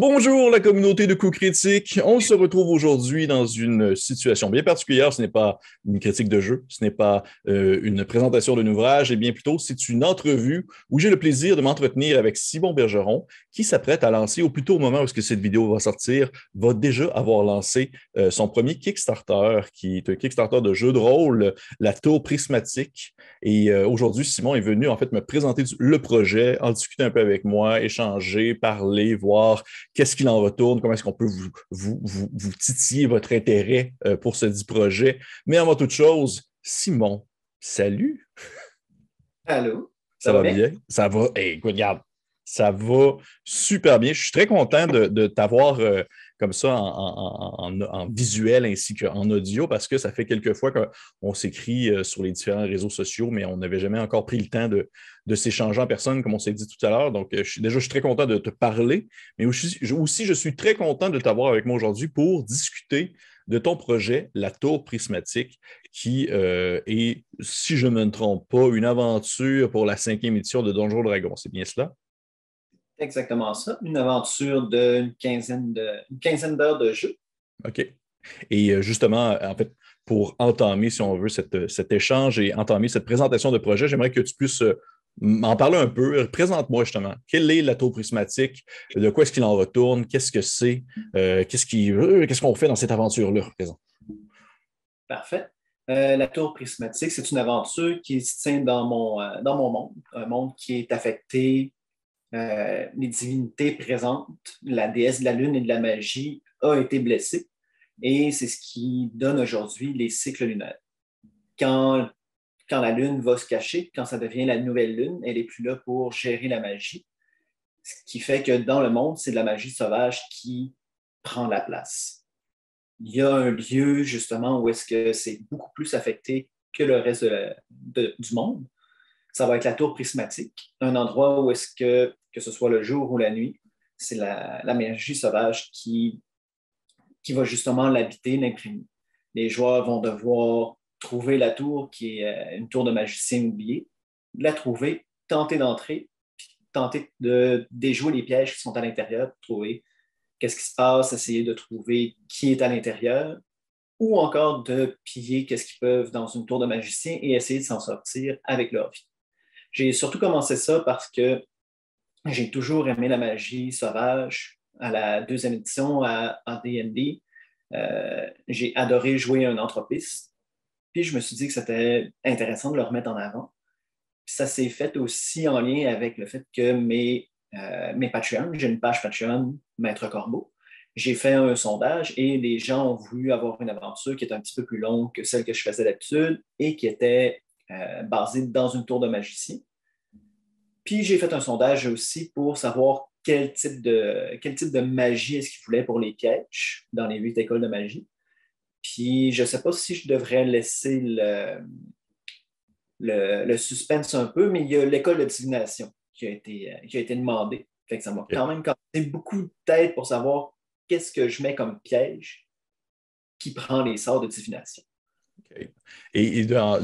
Bonjour la communauté de coups critiques. On se retrouve aujourd'hui dans une situation bien particulière. Ce n'est pas une critique de jeu, ce n'est pas euh, une présentation d'un ouvrage, et bien plutôt c'est une entrevue où j'ai le plaisir de m'entretenir avec Simon Bergeron qui s'apprête à lancer, ou plutôt au moment où cette vidéo va sortir, va déjà avoir lancé euh, son premier Kickstarter, qui est un Kickstarter de jeu de rôle, la Tour Prismatique. Et euh, aujourd'hui, Simon est venu en fait me présenter le projet, en discuter un peu avec moi, échanger, parler, voir qu'est-ce qu'il en retourne, comment est-ce qu'on peut vous, vous, vous, titiller votre intérêt euh, pour ce dit projet. Mais avant toute chose, Simon, salut. Allô? Ça, va bien? Ça va? écoute, regarde, ça va super bien. Je suis très content de, t'avoir euh, comme ça en, visuel ainsi qu'en audio parce que ça fait quelques fois qu'on s'écrit euh, sur les différents réseaux sociaux, mais on n'avait jamais encore pris le temps de, s'échanger en personne, comme on s'est dit tout à l'heure. Donc, euh, déjà, je suis très content de te parler, mais aussi, je suis très content de t'avoir avec moi aujourd'hui pour discuter de ton projet, la Tour Prismatique, qui euh, est, si je ne me trompe pas, une aventure pour la cinquième édition de Donjon Dragon. C'est bien cela? Exactement ça, une aventure d'une quinzaine d'heures de, jeu. OK. Et euh, justement, en fait, pour entamer, si on veut, cet échange et entamer cette présentation de projet, j'aimerais que tu puisses euh, m'en parler un peu. Présente-moi justement. Quelle est la tour prismatique? De quoi est-ce qu'il en retourne? Qu'est-ce que c'est? Euh, qu'est-ce qu'on fait dans cette aventure-là? Parfait. la tour prismatique, c'est une aventure qui se tient dans mon, dans mon monde, un monde qui est affecté euh, les divinités présentes, la déesse de la lune et de la magie, a été blessée. Et c'est ce qui donne aujourd'hui les cycles lunaires. Quand, quand la lune va se cacher, quand ça devient la nouvelle lune, elle n'est plus là pour gérer la magie. Ce qui fait que dans le monde, c'est de la magie sauvage qui prend la place. Il y a un lieu justement où est-ce que c'est beaucoup plus affecté que le reste du monde ça va être la tour prismatique, un endroit où est-ce que, que ce soit le jour ou la nuit, c'est la, magie sauvage qui, qui va justement l'habiter, l'imprimer. Les joueurs vont devoir trouver la tour qui est euh, une tour de magicien oubliée, la trouver, tenter d'entrer, tenter de déjouer les pièges qui sont à l'intérieur, trouver qu'est-ce qui se passe, essayer de trouver qui est à l'intérieur, ou encore de piller qu'est-ce qu'ils peuvent dans une tour de magicien et essayer de s'en sortir avec leur vie. J'ai surtout commencé ça parce que j'ai toujours aimé la magie sauvage. À la deuxième édition, à, D&D, euh, j'ai adoré jouer un anthropiste. Puis je me suis dit que c'était intéressant de le remettre en avant. ça s'est fait aussi en lien avec le fait que mes, euh, mes Patreons, j'ai une page Patreon, Maître Corbeau, j'ai fait un sondage et les gens ont voulu avoir une aventure qui est un petit peu plus longue que celle que je faisais d'habitude et qui était euh, basé dans une tour de magicien. Puis j'ai fait un sondage aussi pour savoir quel type de, quel type de magie est-ce qu'il voulait pour les pièges dans les huit écoles de magie. Puis je ne sais pas si je devrais laisser le, le, suspense un peu, mais il y a l'école de divination qui a été, qui a été demandée. Fait ça m'a quand même cassé beaucoup de tête pour savoir qu'est-ce que je mets comme piège qui prend les sorts de divination. Et, là,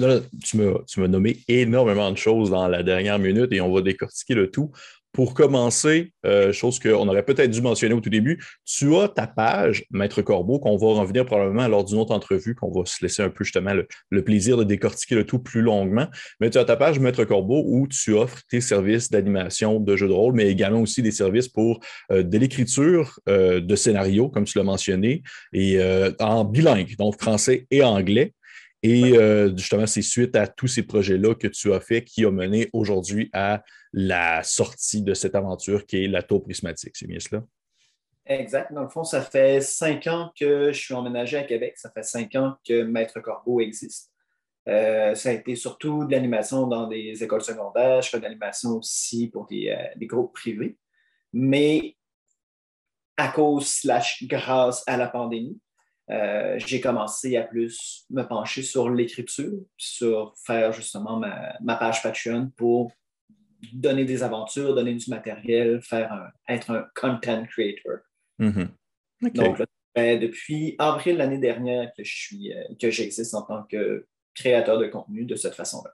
tu m'as nommé énormément de choses dans la dernière minute et on va décortiquer le tout. Pour commencer, euh, chose qu'on aurait peut-être dû mentionner au tout début, tu as ta page, Maître Corbeau, qu'on va revenir probablement lors d'une autre entrevue, qu'on va se laisser un peu justement le, plaisir de décortiquer le tout plus longuement. Mais tu as ta page, Maître Corbeau, où tu offres tes services d'animation de jeux de rôle, mais également aussi des services pour euh, de l'écriture euh, de scénarios, comme tu l'as mentionné, et en bilingue, donc français et anglais. Et euh, justement, c'est suite à tous ces projets-là que tu as fait qui a mené aujourd'hui à la sortie de cette aventure qui est la tour prismatique. C'est bien cela? Exact. Dans le fond, ça fait cinq ans que je suis emménagé à Québec. Ça fait cinq ans que Maître Corbeau existe. Euh, ça a été surtout de l'animation dans des écoles secondaires. Je fais de l'animation aussi pour des, euh, des, groupes privés. Mais à cause, slash, grâce à la pandémie, euh, j'ai commencé à plus me pencher sur l'écriture, sur faire justement ma, page Patreon pour donner des aventures, donner du matériel, faire être un content creator. Mm-hmm. Donc, depuis avril l'année dernière que je suis, euh, que j'existe en tant que créateur de contenu de cette façon-là.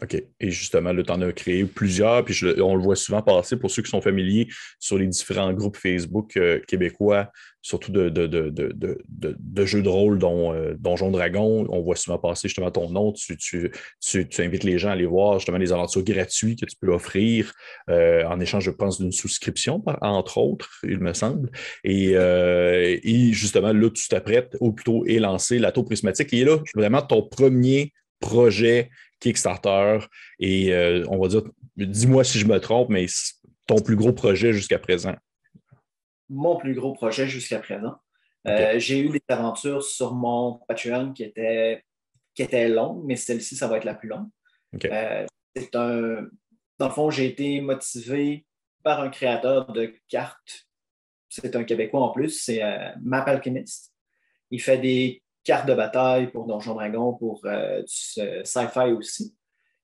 OK. Et justement, là, tu en as créé plusieurs, puis on le voit souvent passer pour ceux qui sont familiers sur les différents groupes Facebook euh, québécois, surtout de, de, jeux de rôle, dont euh, Donjon Dragon. On voit souvent passer justement ton nom. Tu, tu, invites les gens à aller voir justement les aventures gratuites que tu peux offrir euh, en échange, je pense, d'une souscription, entre autres, il me semble. Et, et justement, là, tu t'apprêtes, ou plutôt, est lancé la prismatique. Et là, vraiment ton premier projet Kickstarter et euh, on va dire, dis-moi si je me trompe, mais ton plus gros projet jusqu'à présent? Mon plus gros projet jusqu'à présent. Euh, j'ai eu des aventures sur mon Patreon qui étaient, qui longues, mais celle-ci, ça va être la plus longue. Euh, c'est un. Dans le fond, j'ai été motivé par un créateur de cartes. C'est un Québécois en plus, c'est Map Alchemist. Il fait des carte de bataille pour Donjon Dragon, pour euh, du euh, sci-fi aussi.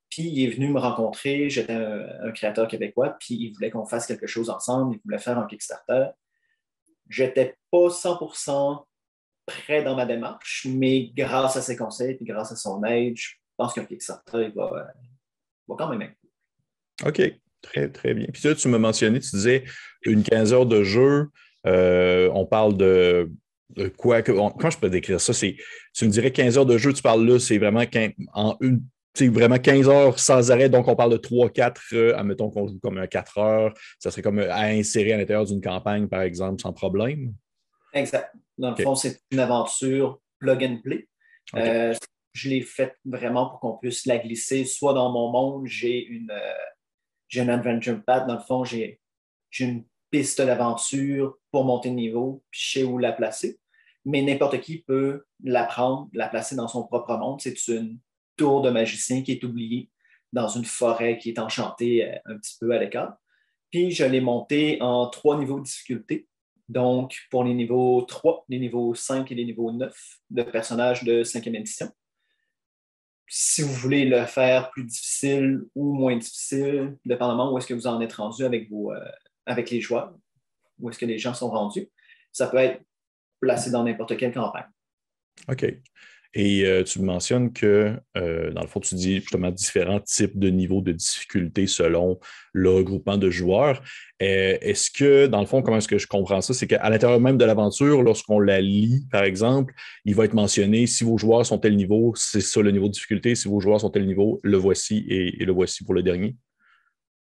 Puis il est venu me rencontrer, j'étais un, créateur québécois, puis il voulait qu'on fasse quelque chose ensemble, il voulait faire un Kickstarter. J'étais pas 100% prêt dans ma démarche, mais grâce à ses conseils grâce à son aide, je pense qu'un Kickstarter va, quand même être. OK, très, très bien. Puis là, tu m'as mentionné, tu disais une 15 heures de jeu. Euh, on parle de quoi comment je peux décrire ça? C'est, tu me dirais 15 heures de jeu, tu parles là, c'est vraiment en une, vraiment 15 heures sans arrêt, donc on parle de 3-4, euh, admettons qu'on joue comme un 4 heures, ça serait comme à insérer à l'intérieur d'une campagne, par exemple, sans problème? Exact. Dans le fond, c'est une aventure plug and play. Euh, je l'ai faite vraiment pour qu'on puisse la glisser, soit dans mon monde, j'ai une, euh, j'ai un adventure pad, dans le fond, j'ai, j'ai une piste d'aventure pour monter de niveau, puis je sais où la placer. Mais n'importe qui peut la prendre, la placer dans son propre monde. C'est une tour de magicien qui est oubliée dans une forêt qui est enchantée euh, un petit peu à l'écart. Puis je l'ai monté en trois niveaux de difficulté. Donc, pour les niveaux 3, les niveaux 5 et les niveaux 9 de personnages de 5e édition. Si vous voulez le faire plus difficile ou moins difficile, dépendamment où est-ce que vous en êtes rendu avec vos, euh, avec les joueurs, où est-ce que les gens sont rendus. Ça peut être placé dans n'importe quelle campagne. OK. Et euh, tu mentionnes que, euh, dans le fond, tu dis justement différents types de niveaux de difficulté selon le regroupement de joueurs. Euh, est-ce que, dans le fond, comment est-ce que je comprends ça? C'est qu'à l'intérieur même de l'aventure, lorsqu'on la lit, par exemple, il va être mentionné si vos joueurs sont tel niveau, c'est ça le niveau de difficulté. Si vos joueurs sont tel niveau, le voici et, le voici pour le dernier.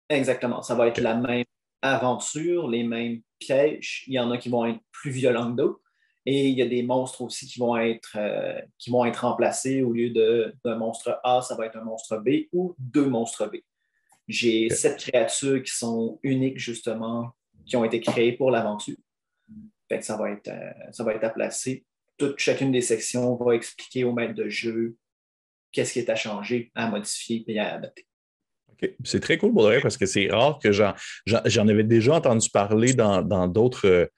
Exactement. Ça va être la même aventure, les mêmes pièges. Il y en a qui vont être plus violents que d'autres. Et il y a des monstres aussi qui vont être, euh, qui vont être remplacés au lieu d'un monstre A, ça va être un monstre B ou deux monstres B. J'ai sept créatures qui sont uniques, justement, qui ont été créées pour l'aventure. Ça, va être, euh, ça va être à placer. Toute, chacune des sections va expliquer au maître de jeu qu'est-ce qui est à changer, à modifier et à adapter. C'est très cool pour parce que c'est rare que j'en avais déjà entendu parler dans d'autres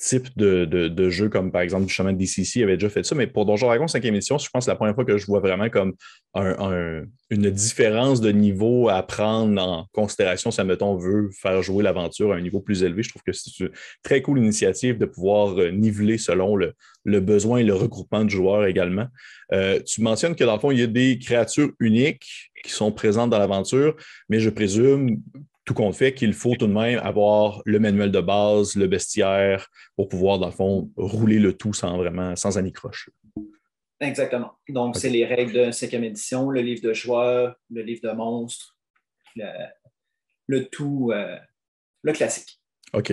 euh, types de, jeux, comme par exemple du chemin de DCC avait déjà fait ça, mais pour Donjon Dragon 5e édition, je pense que c'est la première fois que je vois vraiment comme une différence de niveau à prendre en considération si, admettons, on veut faire jouer l'aventure à un niveau plus élevé. Je trouve que c'est une très cool initiative de pouvoir euh, niveler selon le, besoin et le regroupement de joueurs également. Euh, tu mentionnes que dans le fond, il y a des créatures uniques qui sont présentes dans l'aventure, mais je présume, tout compte fait, qu'il faut tout de même avoir le manuel de base, le bestiaire, pour pouvoir, dans le fond, rouler le tout sans vraiment, sans anicroche. Exactement. Donc, c'est les règles de cinquième édition, le livre de joueurs, le livre de monstres, le, tout, euh, le classique. OK.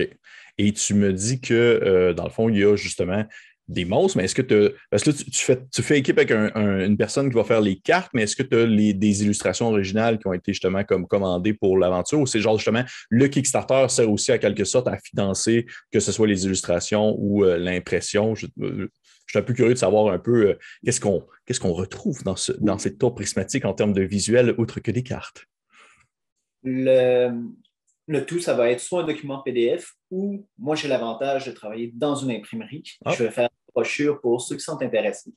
Et tu me dis que, euh, dans le fond, il y a justement des monstres, mais est-ce que tu Parce que tu, fais, tu fais équipe avec une personne qui va faire les cartes, mais est-ce que tu as des illustrations originales qui ont été justement comme commandées pour l'aventure ou c'est genre justement le Kickstarter sert aussi à quelque sorte à financer que ce soit les illustrations ou euh, l'impression? Je, euh, je, suis un peu curieux de savoir un peu euh, qu'est-ce qu'on qu'est-ce qu'on retrouve dans, ce, dans cette tour prismatique en termes de visuel, outre que des cartes. Le, le tout, ça va être soit un document PDF ou moi, j'ai l'avantage de travailler dans une imprimerie. Ah. Je vais faire une brochure pour ceux qui sont intéressés.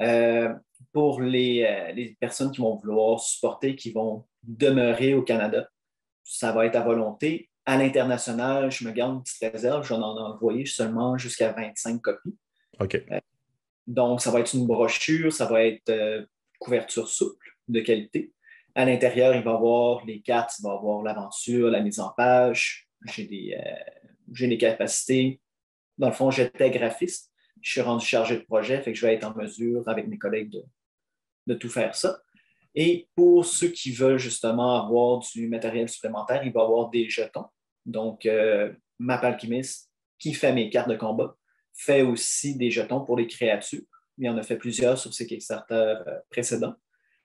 Euh, pour les, euh, les, personnes qui vont vouloir supporter, qui vont demeurer au Canada, ça va être à volonté. À l'international, je me garde une petite réserve. J'en ai envoyé seulement jusqu'à 25 copies. OK. Euh, donc, ça va être une brochure, ça va être couverture souple de qualité. À l'intérieur, il va y avoir les cartes, il va y avoir l'aventure, la mise en page. J'ai des, euh, des capacités. Dans le fond, j'étais graphiste. Je suis rendu chargé de projet, fait que je vais être en mesure avec mes collègues de, de tout faire ça. Et pour ceux qui veulent justement avoir du matériel supplémentaire, il va y avoir des jetons. Donc, euh, Map Alchemist, qui fait mes cartes de combat, fait aussi des jetons pour les créatures. Il en a fait plusieurs sur ses Kickstarter euh, précédents.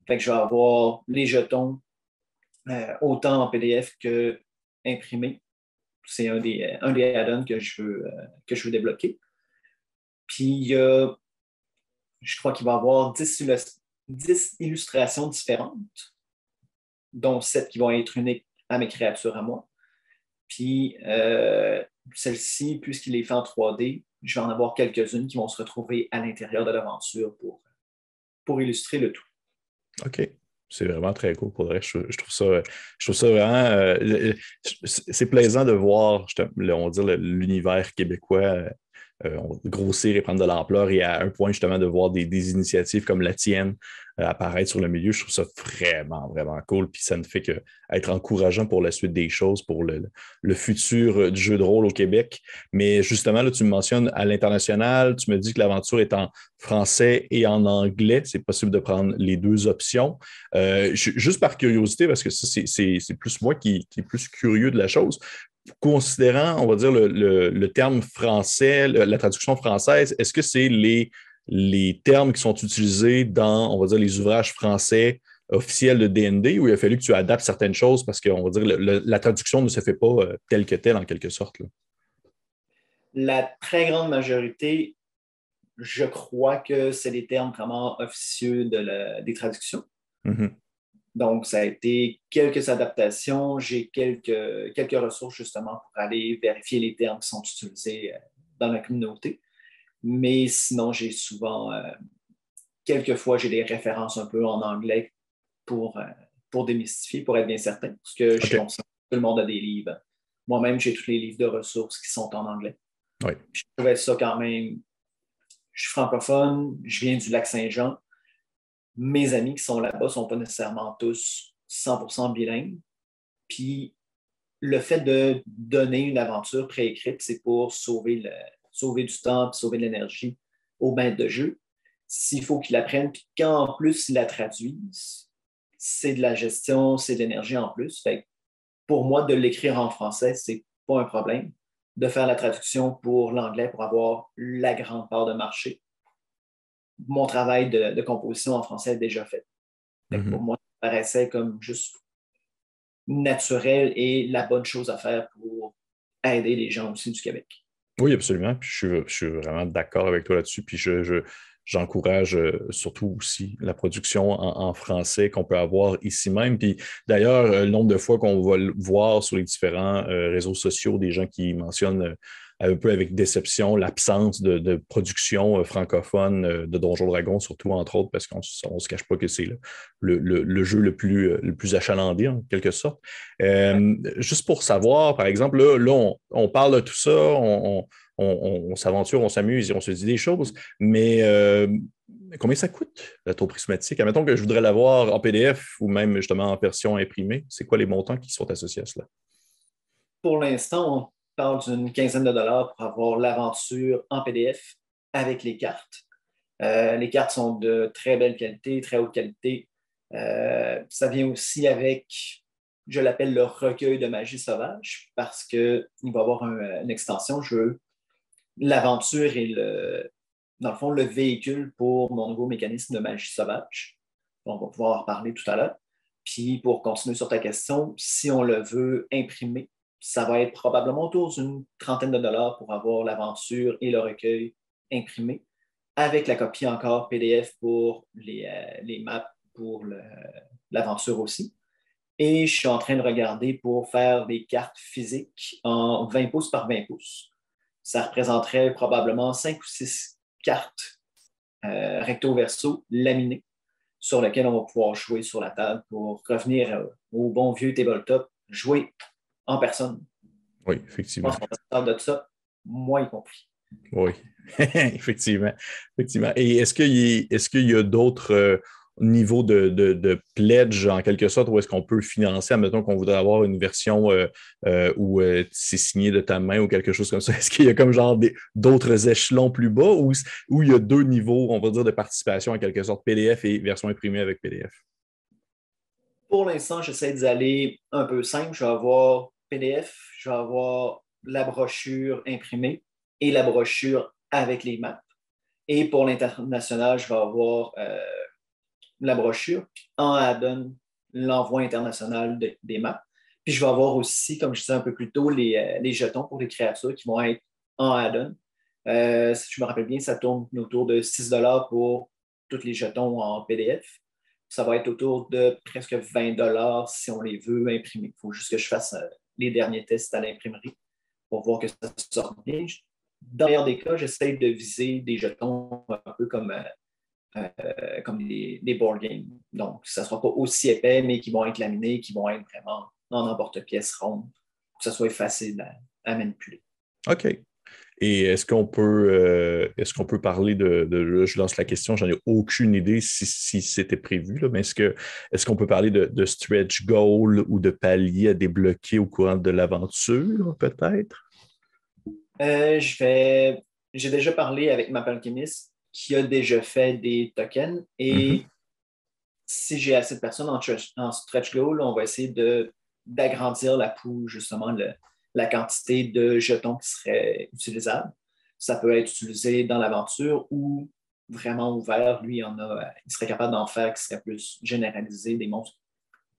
Je vais avoir les jetons euh, autant en PDF que imprimés. C'est un des, un des add-ons que, je veux, que je veux débloquer. Puis, je crois qu'il va y avoir 10 10 illustrations différentes, dont 7 qui vont être uniques à mes créatures à moi. Puis euh, celle-ci, puisqu'il est fait en 3D, je vais en avoir quelques-unes qui vont se retrouver à l'intérieur de l'aventure pour, pour illustrer le tout. OK. C'est vraiment très cool pour. Je, trouve, ça, je trouve ça vraiment. Euh, c'est plaisant de voir, on va dire, l'univers québécois euh, grossir et prendre de l'ampleur et à un point justement de voir des, initiatives comme la tienne euh, apparaître sur le milieu, je trouve ça vraiment, vraiment cool. Puis ça ne fait que être encourageant pour la suite des choses, pour le, futur euh, du jeu de rôle au Québec. Mais justement, là, tu me mentionnes à l'international, tu me dis que l'aventure est en français et en anglais. C'est possible de prendre les deux options. juste par curiosité, parce que ça, c'est plus moi qui, qui est plus curieux de la chose considérant, on va dire, le, terme français, la traduction française, est-ce que c'est les, les termes qui sont utilisés dans, on va dire, les ouvrages français officiels de DND ou il a fallu que tu adaptes certaines choses parce qu'on va dire la traduction ne se fait pas euh, telle que telle en quelque sorte? La très grande majorité, je crois que c'est les termes vraiment officieux de des traductions. Mm-hmm. Donc, ça a été quelques adaptations. J'ai quelques, quelques ressources justement pour aller vérifier les termes qui sont utilisés euh, dans la communauté. Mais sinon, j'ai souvent, euh, quelques fois, j'ai des références un peu en anglais pour, euh, pour démystifier, pour être bien certain. Parce que je conscient que tout le monde a des livres. Moi-même, j'ai tous les livres de ressources qui sont en anglais. Je trouvais ça quand même. Je suis francophone, je viens du lac Saint-Jean mes amis qui sont là-bas ne sont pas nécessairement tous 100% bilingues. Puis le fait de donner une aventure préécrite, c'est pour sauver, le, sauver du temps, sauver de l'énergie au maître de jeu. S'il faut qu'il apprenne, puis qu'en plus il la traduise, c'est de la gestion, c'est de l'énergie en plus. Pour moi, de l'écrire en français, c'est pas un problème. De faire la traduction pour l'anglais pour avoir la grande part de marché, mon travail de, composition en français est déjà fait. Mhm. Pour moi, ça paraissait comme juste naturel et la bonne chose à faire pour aider les gens aussi du Québec. Oui, absolument. je, suis, vraiment d'accord avec toi là-dessus. Puis je, j'encourage euh, surtout aussi la production en, français qu'on peut avoir ici même. Puis d'ailleurs, le nombre de fois qu'on va voir sur les différents euh, réseaux sociaux des gens qui mentionnent un peu avec déception l'absence de, production euh, francophone euh, de Donjon Dragon, surtout entre autres, parce qu'on ne se cache pas que c'est le, jeu le plus, euh, le plus achalandé en quelque sorte. juste pour savoir, par exemple, là, on, parle de tout ça, on, s'aventure, on s'amuse et on se dit des choses, mais combien ça coûte la tour prismatique? Admettons que je voudrais l'avoir en PDF ou même justement en version imprimée. C'est quoi les montants qui sont associés à cela? Pour l'instant, parle d'une quinzaine de dollars pour avoir l'aventure en PDF avec les cartes. Euh, les cartes sont de très belle qualité, très haute qualité. Euh, ça vient aussi avec, je l'appelle le recueil de magie sauvage parce qu'il va y avoir une extension. Je veux l'aventure et le, dans le fond, le véhicule pour mon nouveau mécanisme de magie sauvage. On va pouvoir en parler tout à l'heure. Puis pour continuer sur ta question, si on le veut imprimer, ça va être probablement autour d'une trentaine de dollars pour avoir l'aventure et le recueil imprimé, avec la copie encore PDF pour les, euh, maps pour l'aventure aussi. Et je suis en train de regarder pour faire des cartes physiques en 20 pouces par 20 pouces. Ça représenterait probablement 5 ou 6 cartes euh, recto-verso laminées sur lesquelles on va pouvoir jouer sur la table pour revenir euh, au bon vieux tabletop, jouer en personne. Oui, effectivement. Je pense de ça, moi y compris. Oui, effectivement. effectivement. Et est-ce qu'il y, est y, a d'autres, euh, niveau de, de, pledge en quelque sorte, où est-ce qu'on peut financer, admettons qu'on voudrait avoir une version euh, euh, où c'est signé de ta main ou quelque chose comme ça? Est-ce qu'il y a comme genre d'autres échelons plus bas ou où il y a deux niveaux, on va dire, de participation en quelque sorte, PDF et version imprimée avec PDF? Pour l'instant, j'essaie d'aller un peu simple. Je vais avoir PDF, je vais avoir la brochure imprimée et la brochure avec les maps. Et pour l'international, je vais avoir la brochure, en add-on, l'envoi international des maps. Puis je vais avoir aussi, comme je disais un peu plus tôt, les, euh, jetons pour les créatures qui vont être en add-on. Euh, si je me rappelle bien, ça tourne autour de 6 pour tous les jetons en PDF. Ça va être autour de presque 20 si on les veut imprimés. Il faut juste que je fasse euh, les derniers tests à l'imprimerie pour voir que ça sort bien. Dans des cas, j'essaie de viser des jetons un peu comme euh, comme des, board games. Donc, ça ne sera pas aussi épais, mais qui vont être laminés, qui vont être vraiment en emporte-pièce ronde, que ça soit facile à, manipuler. OK. Et est-ce qu'on peut, euh, est-ce qu'on peut parler de, Je lance la question, j'en ai aucune idée si, c'était prévu, mais est-ce, que, est-ce qu'on peut parler de, stretch goal ou de palier à débloquer au courant de l'aventure, peut-être? Euh, je vais. J'ai déjà parlé avec ma alchimiste qui a déjà fait des tokens. Et mhm. si j'ai assez de personnes en, stretch goal, on va essayer d'agrandir la poule, justement, la quantité de jetons qui seraient utilisables. Ça peut être utilisé dans l'aventure ou vraiment ouvert. Lui, en a, il serait capable d'en faire qui serait plus généralisé, des monstres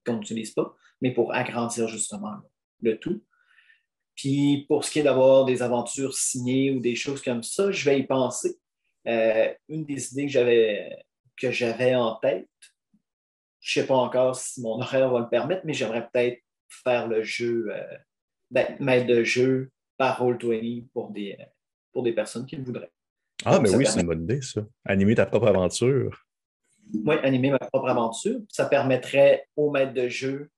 qu'on n'utilise pas, mais pour agrandir justement le tout. Puis pour ce qui est d'avoir des aventures signées ou des choses comme ça, je vais y penser. Euh, une des idées que j'avais, que j'avais en tête, je ne sais pas encore si mon horaire va le permettre, mais j'aimerais peut-être faire le jeu, euh, ben, mettre de jeu par Roll20 pour des, pour des personnes qui le voudraient. Ah, mais oui, c'est une bonne idée, ça. Animer ta propre aventure. Oui, animer ma propre aventure. Ça permettrait au maître de jeu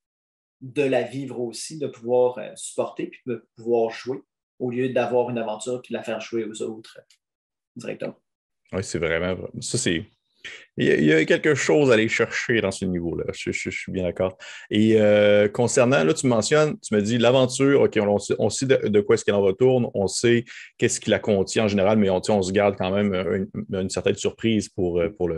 de la vivre aussi, de pouvoir euh, supporter puis de pouvoir jouer au lieu d'avoir une aventure puis de la faire jouer aux autres directement. Oui, c'est vraiment. Ça, c'est. Il y, a, quelque chose à aller chercher dans ce niveau-là. Je, suis bien d'accord. Et euh, concernant, là, tu mentionnes, tu me dis l'aventure, OK, on, sait, de, quoi est-ce qu'elle en retourne, on sait qu'est-ce qui la contient en général, mais on, se garde quand même une, certaine surprise pour, euh, pour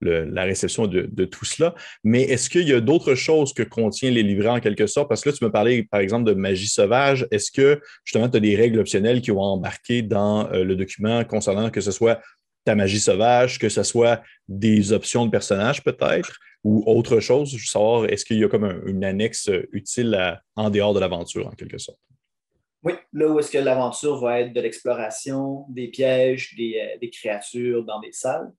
la réception de, tout cela. Mais est-ce qu'il y a d'autres choses que contient les livrets en quelque sorte? Parce que là, tu me parlais, par exemple, de magie sauvage. Est-ce que justement, tu as des règles optionnelles qui vont embarquer dans euh, le document concernant que ce soit ta magie sauvage, que ce soit des options de personnages peut-être ou autre chose. Je veux savoir, est-ce qu'il y a comme une annexe utile en dehors de l'aventure en quelque sorte? Oui, là où est-ce que l'aventure va être de l'exploration, des pièges, des, euh, créatures dans des salles.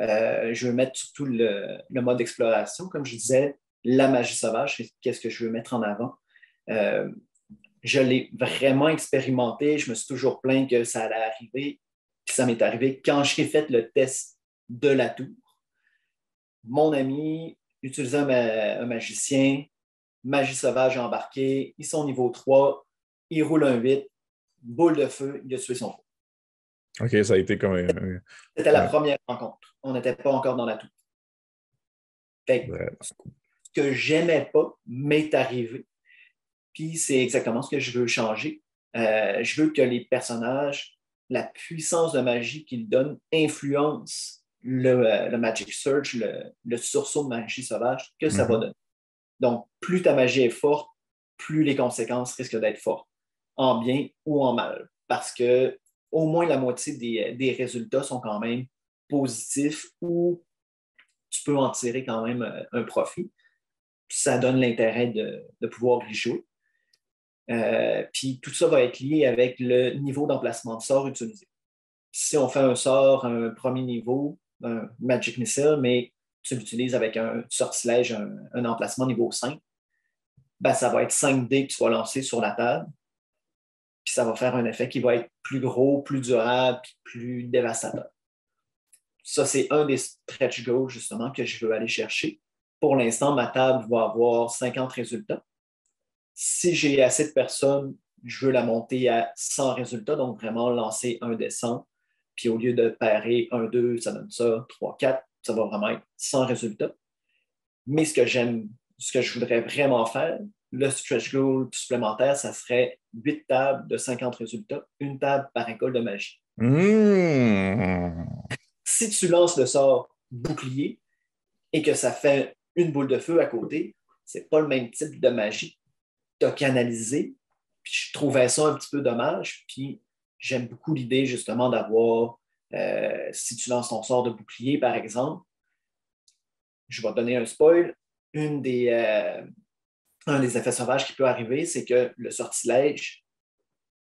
Euh, je veux mettre surtout le, mode d'exploration. Comme je disais, la magie sauvage, qu'est-ce que je veux mettre en avant. Euh, je l'ai vraiment expérimenté. Je me suis toujours plaint que ça allait arriver ça m'est arrivé quand j'ai fait le test de la tour. Mon ami utilisant un, magicien, magie sauvage embarqué, ils sont niveau 3, il roule un 8, boule de feu, il a tué son fou. OK, ça a été comme un... C'était la première rencontre. On n'était pas encore dans la tour. ce que j'aimais pas m'est arrivé. Puis c'est exactement ce que je veux changer. Euh, je veux que les personnages la puissance de magie qu'il donne influence le, euh, Magic Search, le, sursaut de magie sauvage que ça va mhm. donner. Donc, plus ta magie est forte, plus les conséquences risquent d'être fortes, en bien ou en mal, parce que au moins la moitié des, résultats sont quand même positifs ou tu peux en tirer quand même euh, un profit. Ça donne l'intérêt de, de pouvoir y jouer. Euh, puis tout ça va être lié avec le niveau d'emplacement de sort utilisé. Si on fait un sort, un premier niveau, un Magic Missile, mais tu l'utilises avec un sortilège, un, emplacement niveau 5, ben, ça va être 5 dés que tu vas lancer sur la table. Puis ça va faire un effet qui va être plus gros, plus durable, plus dévastateur. Ça, c'est un des stretch goals, justement, que je veux aller chercher. Pour l'instant, ma table va avoir 50 résultats si j'ai assez de personnes, je veux la monter à 100 résultats, donc vraiment lancer un des 100. Puis au lieu de parer 1, 2, ça donne ça, 3, 4, ça va vraiment être sans résultat. Mais ce que j'aime, ce que je voudrais vraiment faire, le stretch goal supplémentaire, ça serait 8 tables de 50 résultats, une table par école de magie. Mmh. Si tu lances le sort bouclier et que ça fait une boule de feu à côté, c'est pas le même type de magie. As canalisé, puis je trouvais ça un petit peu dommage, puis j'aime beaucoup l'idée justement d'avoir, euh, si tu lances ton sort de bouclier, par exemple, je vais te donner un spoil, une des, euh, un des effets sauvages qui peut arriver, c'est que le sortilège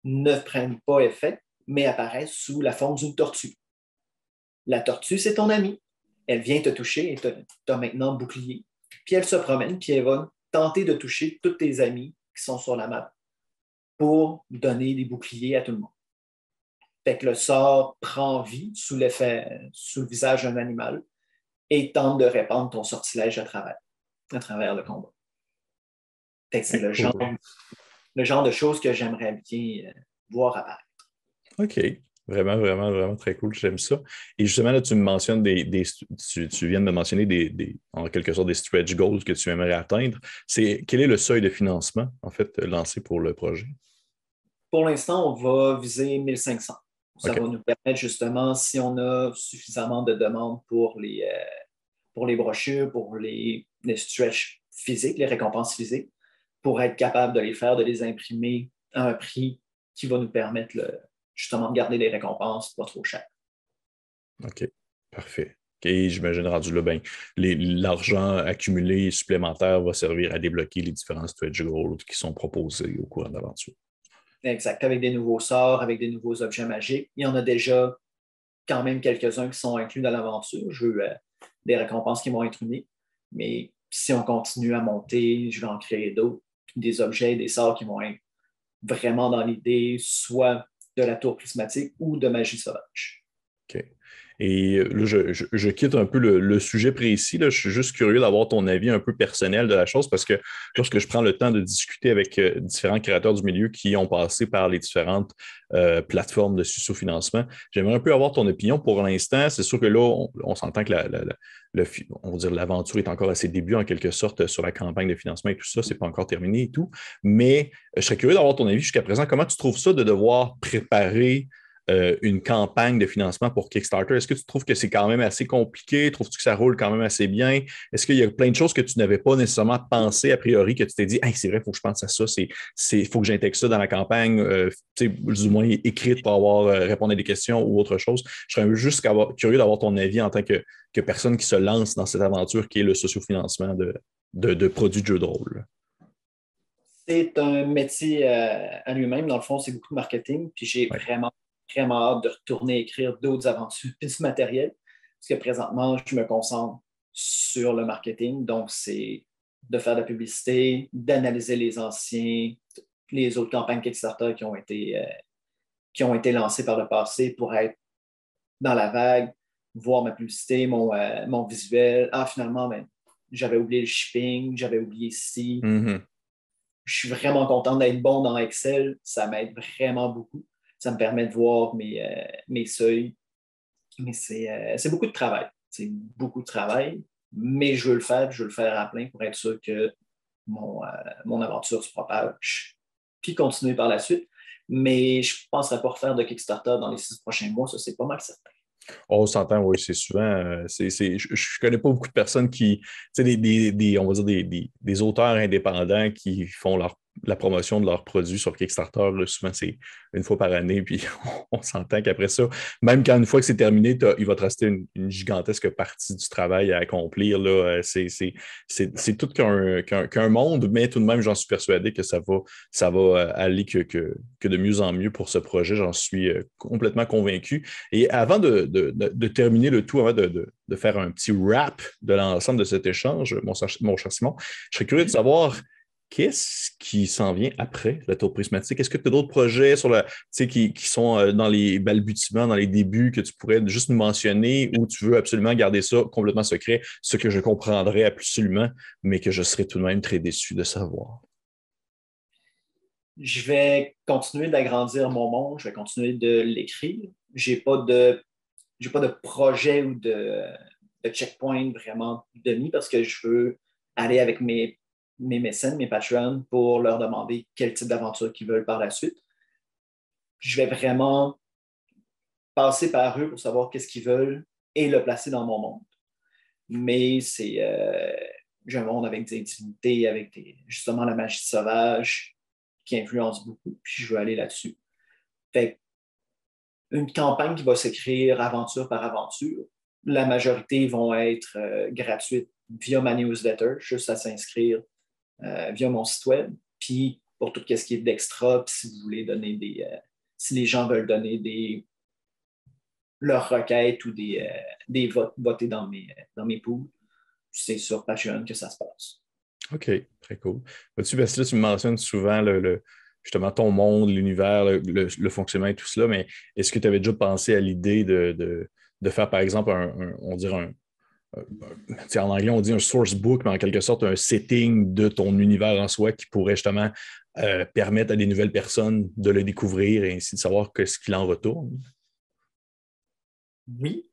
ne prenne pas effet, mais apparaît sous la forme d'une tortue. La tortue, c'est ton amie. Elle vient te toucher et tu maintenant bouclier. Puis elle se promène, puis elle va tenter de toucher tous tes amis qui sont sur la map pour donner des boucliers à tout le monde. Fait que le sort prend vie sous l'effet, sous le visage d'un animal et tente de répandre ton sortilège à travers, à travers le combat. C'est le genre, le genre de choses que j'aimerais bien euh, voir apparaître. OK. Vraiment, vraiment, vraiment très cool. J'aime ça. Et justement, là, tu me mentionnes des. tu, viens de me mentionner des, en quelque sorte des stretch goals que tu aimerais atteindre. C'est quel est le seuil de financement, en fait, lancé pour le projet? Pour l'instant, on va viser 1500. Ça va nous permettre justement, si on a suffisamment de demandes pour les, euh, pour les brochures, pour les, les stretch physiques, les récompenses physiques, pour être capable de les faire, de les imprimer à un prix qui va nous permettre justement de garder les récompenses pas trop chères. OK, parfait. Et j'imagine rendu là, ben, l'argent accumulé supplémentaire va servir à débloquer les différents stretch goals qui sont proposés au cours de l'aventure. Exact, avec des nouveaux sorts, avec des nouveaux objets magiques. Il y en a déjà quand même quelques-uns qui sont inclus dans l'aventure. Je veux euh, des récompenses qui vont être unies. Mais si on continue à monter, je vais en créer d'autres des objets, des sorts qui vont être vraiment dans l'idée soit de la tour prismatique ou de magie sauvage. Et euh, là, je, quitte un peu le, sujet précis. Là. Je suis juste curieux d'avoir ton avis un peu personnel de la chose parce que lorsque je prends le temps de discuter avec euh, différents créateurs du milieu qui ont passé par les différentes euh, plateformes de sous-financement, j'aimerais un peu avoir ton opinion pour l'instant. C'est sûr que là, on, s'entend que la, on va dire l'aventure est encore à ses débuts en quelque sorte sur la campagne de financement et tout ça, c'est pas encore terminé et tout. Mais je serais curieux d'avoir ton avis jusqu'à présent. Comment tu trouves ça de devoir préparer euh, une campagne de financement pour Kickstarter? Est-ce que tu trouves que c'est quand même assez compliqué? Trouves-tu que ça roule quand même assez bien? Est-ce qu'il y a plein de choses que tu n'avais pas nécessairement pensé a priori, que tu t'es dit, c'est vrai, il faut que je pense à ça, il faut que j'intègre ça dans la campagne, euh, du moins écrite pour avoir euh, répondre à des questions ou autre chose. Je serais juste curieux d'avoir ton avis en tant que, personne qui se lance dans cette aventure qui est le sociofinancement de, de, produits de jeux de rôle. C'est un métier à lui-même. Dans le fond, c'est beaucoup de marketing. Puis j'ai vraiment vraiment hâte de retourner écrire d'autres aventures plus matériel, parce que présentement, je me concentre sur le marketing. Donc, c'est de faire de la publicité, d'analyser les anciens, les autres campagnes Kickstarter qui ont été, euh, qui ont été lancées par le passé pour être dans la vague, voir ma publicité, mon, euh, mon visuel. Ah, finalement, ben, j'avais oublié le shipping, j'avais oublié ici. Mm-hmm. Je suis vraiment content d'être bon dans Excel. Ça m'aide vraiment beaucoup ça me permet de voir mes, euh, mes seuils. Mais euh, c'est beaucoup de travail. C'est beaucoup de travail, mais je veux le faire, je veux le faire à plein pour être sûr que mon, euh, mon aventure se propage, puis continuer par la suite. Mais je ne penserais pas refaire de Kickstarter dans les six prochains mois, ça c'est pas mal certain. On s'entend, oui, c'est souvent. je ne connais pas beaucoup de personnes qui, tu sais, des, des, on va dire des, des, auteurs indépendants qui font leur la promotion de leurs produits sur Kickstarter, souvent c'est une fois par année, puis on, s'entend qu'après ça, même quand une fois que c'est terminé, il va te rester une, gigantesque partie du travail à accomplir. Euh, c'est tout qu'un monde, mais tout de même, j'en suis persuadé que ça va, ça va euh, aller que, de mieux en mieux pour ce projet. J'en suis euh, complètement convaincu. Et avant de, terminer le tout, avant de, faire un petit wrap de l'ensemble de cet échange, mon, mon cher Simon, je serais curieux de savoir Qu'est-ce qui s'en vient après la tour prismatique? Est-ce que tu as d'autres projets sur la, qui, qui sont euh, dans les balbutiements, dans les débuts, que tu pourrais juste nous mentionner ou tu veux absolument garder ça complètement secret, ce que je comprendrais absolument, mais que je serais tout de même très déçu de savoir? Je vais continuer d'agrandir mon monde, je vais continuer de l'écrire. Je n'ai pas, de, pas de projet ou de, de checkpoint vraiment demi parce que je veux aller avec mes, mes mécènes, mes patrons, pour leur demander quel type d'aventure qu'ils veulent par la suite. Je vais vraiment passer par eux pour savoir qu'est-ce qu'ils veulent et le placer dans mon monde. Mais c'est. Euh, un monde avec des divinités, avec justement la magie sauvage qui influence beaucoup, puis je veux aller là-dessus. Fait une campagne qui va s'écrire aventure par aventure. La majorité vont être euh, gratuites via ma newsletter, juste à s'inscrire via mon site web. Puis pour tout ce qui est d'extra, si vous voulez donner des. si les gens veulent donner des, leurs requêtes ou des, euh, des votes votés dans mes, dans mes poules. C'est sur Patreon que ça se passe. OK, très cool. tu là, tu me mentionnes souvent le, justement ton monde, l'univers, le, fonctionnement et tout cela, mais est-ce que tu avais déjà pensé à l'idée de, faire, par exemple, un, on dirait un, en anglais, on dit un source book, mais en quelque sorte, un setting de ton univers en soi qui pourrait justement euh, permettre à des nouvelles personnes de le découvrir et ainsi de savoir ce qu'il en retourne? oui,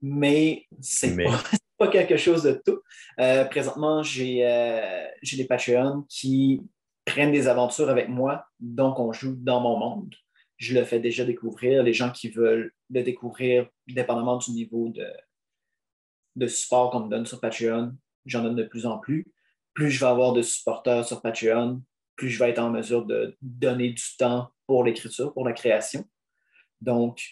mais c'est pas, pas, quelque chose de tout. Euh, présentement, j'ai euh, des Patreons qui prennent des aventures avec moi, donc on joue dans mon monde. Je le fais déjà découvrir. Les gens qui veulent le découvrir, dépendamment du niveau de, de support qu'on me donne sur Patreon, j'en donne de plus en plus. Plus je vais avoir de supporters sur Patreon, plus je vais être en mesure de donner du temps pour l'écriture, pour la création. Donc,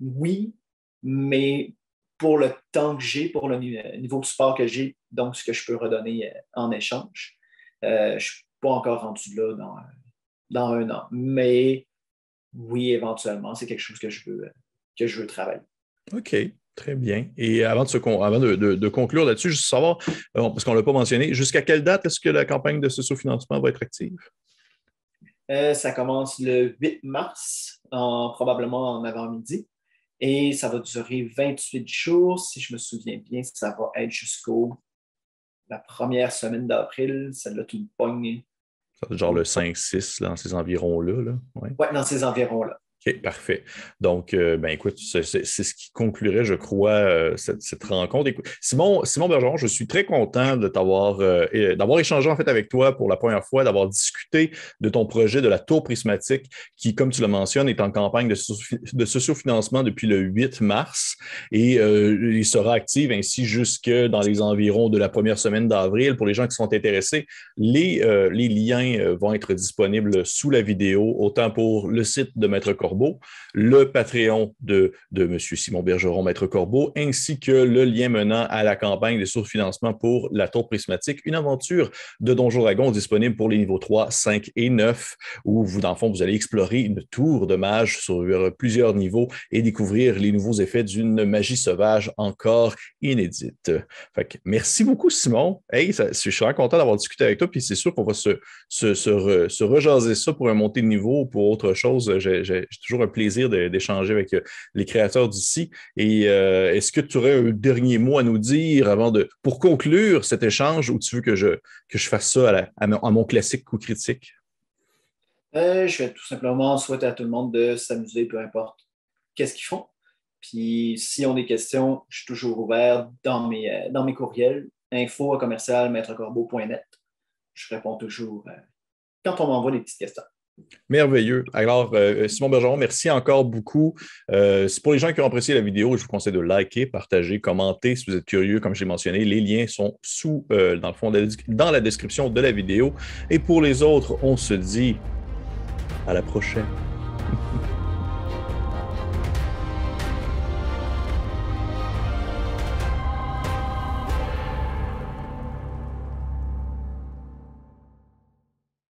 oui, mais pour le temps que j'ai, pour le niveau de support que j'ai, donc ce que je peux redonner euh, en échange, euh, je ne suis pas encore rendu là dans, dans un an. Mais oui, éventuellement, c'est quelque chose que je veux, que je veux travailler. OK. Très bien. Et avant de, avant de, conclure là-dessus, juste savoir, euh, parce qu'on ne l'a pas mentionné, jusqu'à quelle date est-ce que la campagne de socio-financement va être active? ça commence le 8 mars, probablement en avant-midi. Et ça va durer 28 jours, si je me souviens bien, ça va être jusqu'au la première semaine d'avril, celle-là, tu me pognes. Genre le 5-6, dans ces environs-là. Là. Oui, ouais, dans ces environs-là. OK, parfait. Donc, euh, ben écoute, c'est ce qui conclurait, je crois, euh, cette, rencontre. Simon, Simon Bergeron, je suis très content euh, d'avoir échangé en fait avec toi pour la première fois, d'avoir discuté de ton projet de la tour prismatique qui, comme tu le mentionnes, est en campagne de, sociofinancement depuis le 8 mars et il sera actif ainsi jusque dans les environs de la première semaine d'avril. Pour les gens qui sont intéressés, les, liens vont être disponibles sous la vidéo, autant pour le site de Maître Corps le Patreon de, de M. Simon Bergeron, Maître Corbeau, ainsi que le lien menant à la campagne de financement pour la tour prismatique, une aventure de Donjon Dragon disponible pour les niveaux 3, 5 et 9, où vous, dans le fond, vous allez explorer une tour de mage sur plusieurs niveaux et découvrir les nouveaux effets d'une magie sauvage encore inédite. merci beaucoup, Simon. Hey, je suis content d'avoir discuté avec toi, puis c'est sûr qu'on va se, se, se, rejaser ça pour un montée de niveau ou pour autre chose. J'ai toujours un plaisir d'échanger avec euh, les créateurs d'ici. Et euh, est-ce que tu aurais un dernier mot à nous dire avant de, pour conclure cet échange ou tu veux que je, que je fasse ça à, mon, classique coup critique? Euh, je vais tout simplement souhaiter à tout le monde de s'amuser, peu importe qu'est-ce qu'ils font. Puis si on a des questions, je suis toujours ouvert dans mes, dans mes courriels, info à commercial maîtrecorbeau.net. Je réponds toujours quand on m'envoie des petites questions. Merveilleux. Alors, euh, Simon Bergeron, merci encore beaucoup. Euh, pour les gens qui ont apprécié la vidéo, je vous conseille de liker, partager, commenter si vous êtes curieux. Comme j'ai mentionné, les liens sont sous, euh, dans le fond, dans la description de la vidéo. Et pour les autres, on se dit à la prochaine.